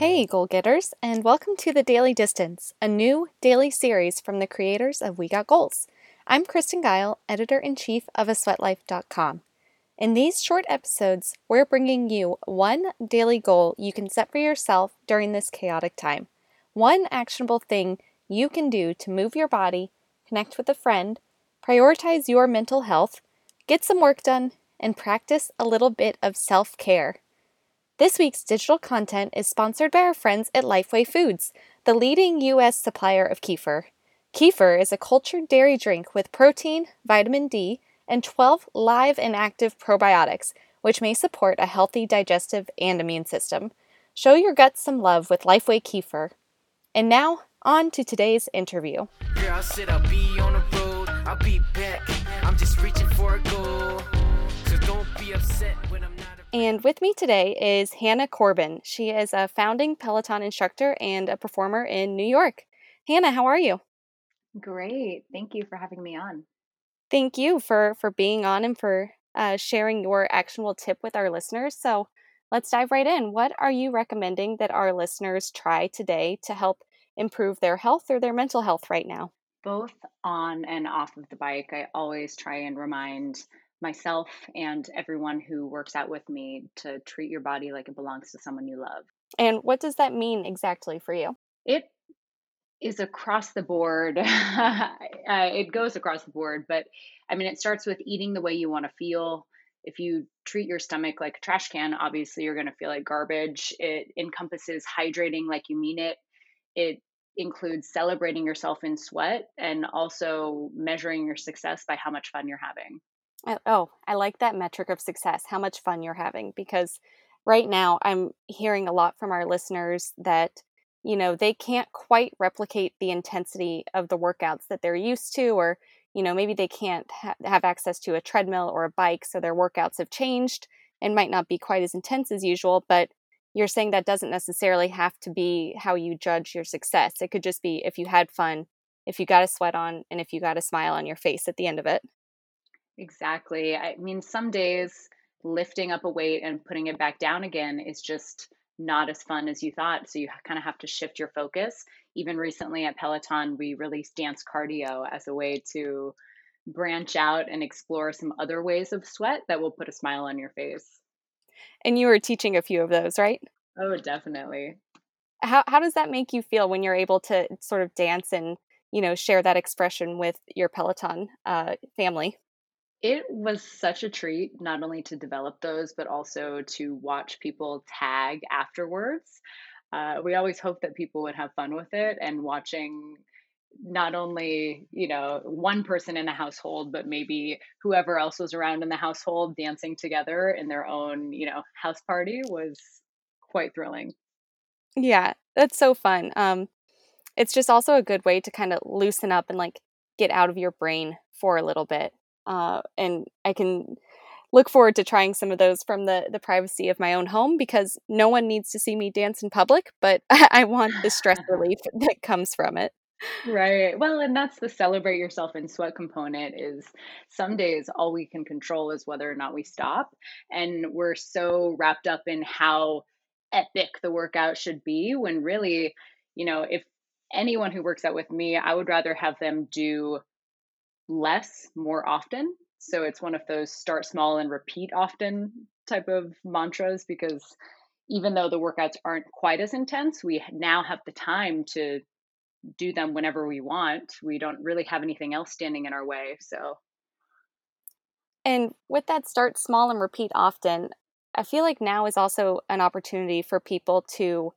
Hey, goal getters, and welcome to the Daily Distance, a new daily series from the creators of We Got Goals. I'm Kristen Geil, editor in chief of asweatlife.com. In these short episodes, we're bringing you one daily goal you can set for yourself during this chaotic time. One actionable thing you can do to move your body, connect with a friend, prioritize your mental health, get some work done, and practice a little bit of self care. This week's digital content is sponsored by our friends at Lifeway Foods, the leading U.S. supplier of kefir. Kefir is a cultured dairy drink with protein, vitamin D, and 12 live and active probiotics, which may support a healthy digestive and immune system. Show your guts some love with Lifeway Kefir. And now, on to today's interview. I'll be back. I'm just reaching for a goal. So don't be upset when I'm. And with me today is Hannah Corbin. She is a founding Peloton instructor and a performer in New York. Hannah, how are you? Great. Thank you for having me on. Thank you for for being on and for uh, sharing your actionable tip with our listeners. So let's dive right in. What are you recommending that our listeners try today to help improve their health or their mental health right now? Both on and off of the bike, I always try and remind myself and everyone who works out with me to treat your body like it belongs to someone you love. And what does that mean exactly for you? It is across the board. uh, it goes across the board, but I mean, it starts with eating the way you want to feel. If you treat your stomach like a trash can, obviously you're going to feel like garbage. It encompasses hydrating like you mean it. It includes celebrating yourself in sweat and also measuring your success by how much fun you're having. Oh, I like that metric of success, how much fun you're having, because right now I'm hearing a lot from our listeners that, you know, they can't quite replicate the intensity of the workouts that they're used to, or, you know, maybe they can't ha- have access to a treadmill or a bike, so their workouts have changed and might not be quite as intense as usual. But you're saying that doesn't necessarily have to be how you judge your success. It could just be if you had fun, if you got a sweat on, and if you got a smile on your face at the end of it. Exactly. I mean, some days lifting up a weight and putting it back down again is just not as fun as you thought. So you kind of have to shift your focus. Even recently at Peloton, we released dance cardio as a way to branch out and explore some other ways of sweat that will put a smile on your face. And you were teaching a few of those, right? Oh, definitely. How how does that make you feel when you're able to sort of dance and you know share that expression with your Peloton uh, family? It was such a treat, not only to develop those, but also to watch people tag afterwards. Uh, we always hope that people would have fun with it and watching not only you know one person in a household but maybe whoever else was around in the household dancing together in their own you know house party was quite thrilling yeah that's so fun um it's just also a good way to kind of loosen up and like get out of your brain for a little bit uh, and I can look forward to trying some of those from the the privacy of my own home because no one needs to see me dance in public, but I want the stress relief that comes from it. Right. Well, and that's the celebrate yourself in sweat component is some days all we can control is whether or not we stop. And we're so wrapped up in how epic the workout should be when really, you know, if anyone who works out with me, I would rather have them do less more often. So it's one of those start small and repeat often type of mantras because even though the workouts aren't quite as intense, we now have the time to do them whenever we want. We don't really have anything else standing in our way. So, and with that start small and repeat often, I feel like now is also an opportunity for people to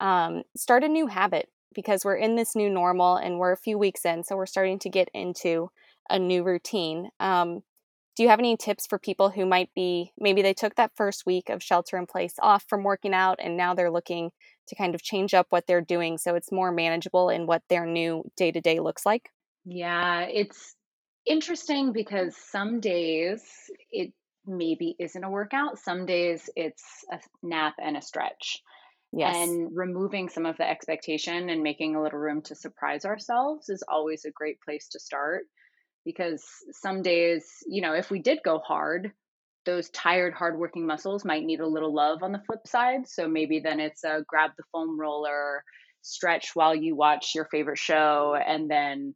um, start a new habit because we're in this new normal and we're a few weeks in, so we're starting to get into a new routine. Um, do you have any tips for people who might be maybe they took that first week of shelter in place off from working out and now they're looking to kind of change up what they're doing so it's more manageable in what their new day to day looks like? Yeah, it's interesting because some days it maybe isn't a workout, some days it's a nap and a stretch. Yes. And removing some of the expectation and making a little room to surprise ourselves is always a great place to start because some days, you know, if we did go hard, those tired, hardworking muscles might need a little love on the flip side. So maybe then it's a grab the foam roller, stretch while you watch your favorite show, and then,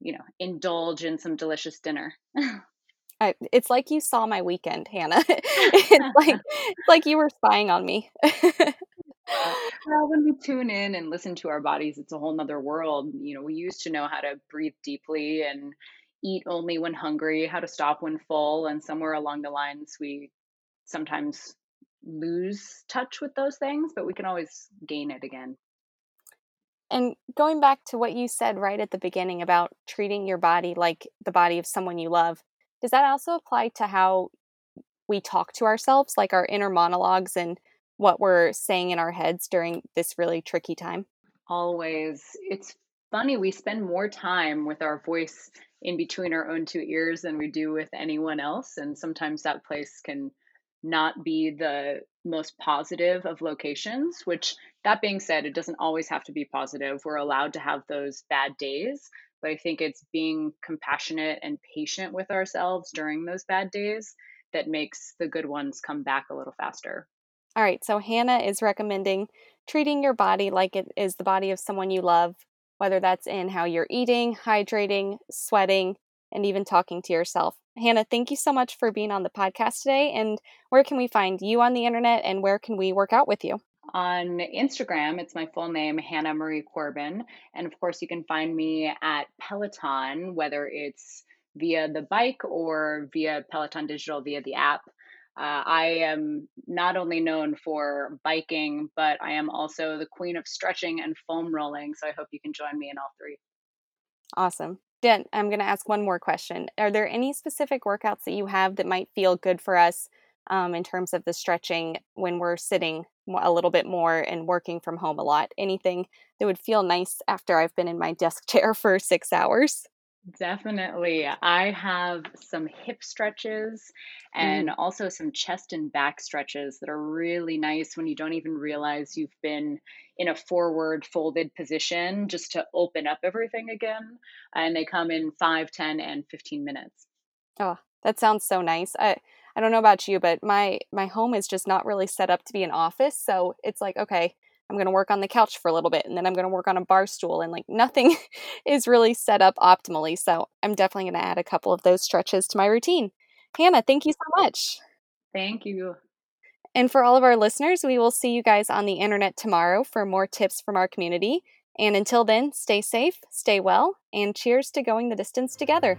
you know, indulge in some delicious dinner. I, it's like you saw my weekend, Hannah. it's like it's like you were spying on me. Well, when we tune in and listen to our bodies, it's a whole nother world. You know, we used to know how to breathe deeply and eat only when hungry, how to stop when full, and somewhere along the lines we sometimes lose touch with those things, but we can always gain it again. And going back to what you said right at the beginning about treating your body like the body of someone you love, does that also apply to how we talk to ourselves, like our inner monologues and what we're saying in our heads during this really tricky time? Always. It's funny, we spend more time with our voice in between our own two ears than we do with anyone else. And sometimes that place can not be the most positive of locations, which that being said, it doesn't always have to be positive. We're allowed to have those bad days, but I think it's being compassionate and patient with ourselves during those bad days that makes the good ones come back a little faster. All right, so Hannah is recommending treating your body like it is the body of someone you love, whether that's in how you're eating, hydrating, sweating, and even talking to yourself. Hannah, thank you so much for being on the podcast today. And where can we find you on the internet and where can we work out with you? On Instagram, it's my full name, Hannah Marie Corbin. And of course, you can find me at Peloton, whether it's via the bike or via Peloton Digital via the app. Uh, I am not only known for biking, but I am also the queen of stretching and foam rolling. So I hope you can join me in all three. Awesome. Dan, I'm going to ask one more question. Are there any specific workouts that you have that might feel good for us um, in terms of the stretching when we're sitting a little bit more and working from home a lot? Anything that would feel nice after I've been in my desk chair for six hours? Definitely. I have some hip stretches and mm. also some chest and back stretches that are really nice when you don't even realize you've been in a forward folded position just to open up everything again. And they come in 5, 10, and 15 minutes. Oh, that sounds so nice. I I don't know about you, but my my home is just not really set up to be an office, so it's like, okay, I'm going to work on the couch for a little bit and then I'm going to work on a bar stool and like nothing is really set up optimally. So I'm definitely going to add a couple of those stretches to my routine. Hannah, thank you so much. Thank you. And for all of our listeners, we will see you guys on the internet tomorrow for more tips from our community. And until then, stay safe, stay well, and cheers to going the distance together.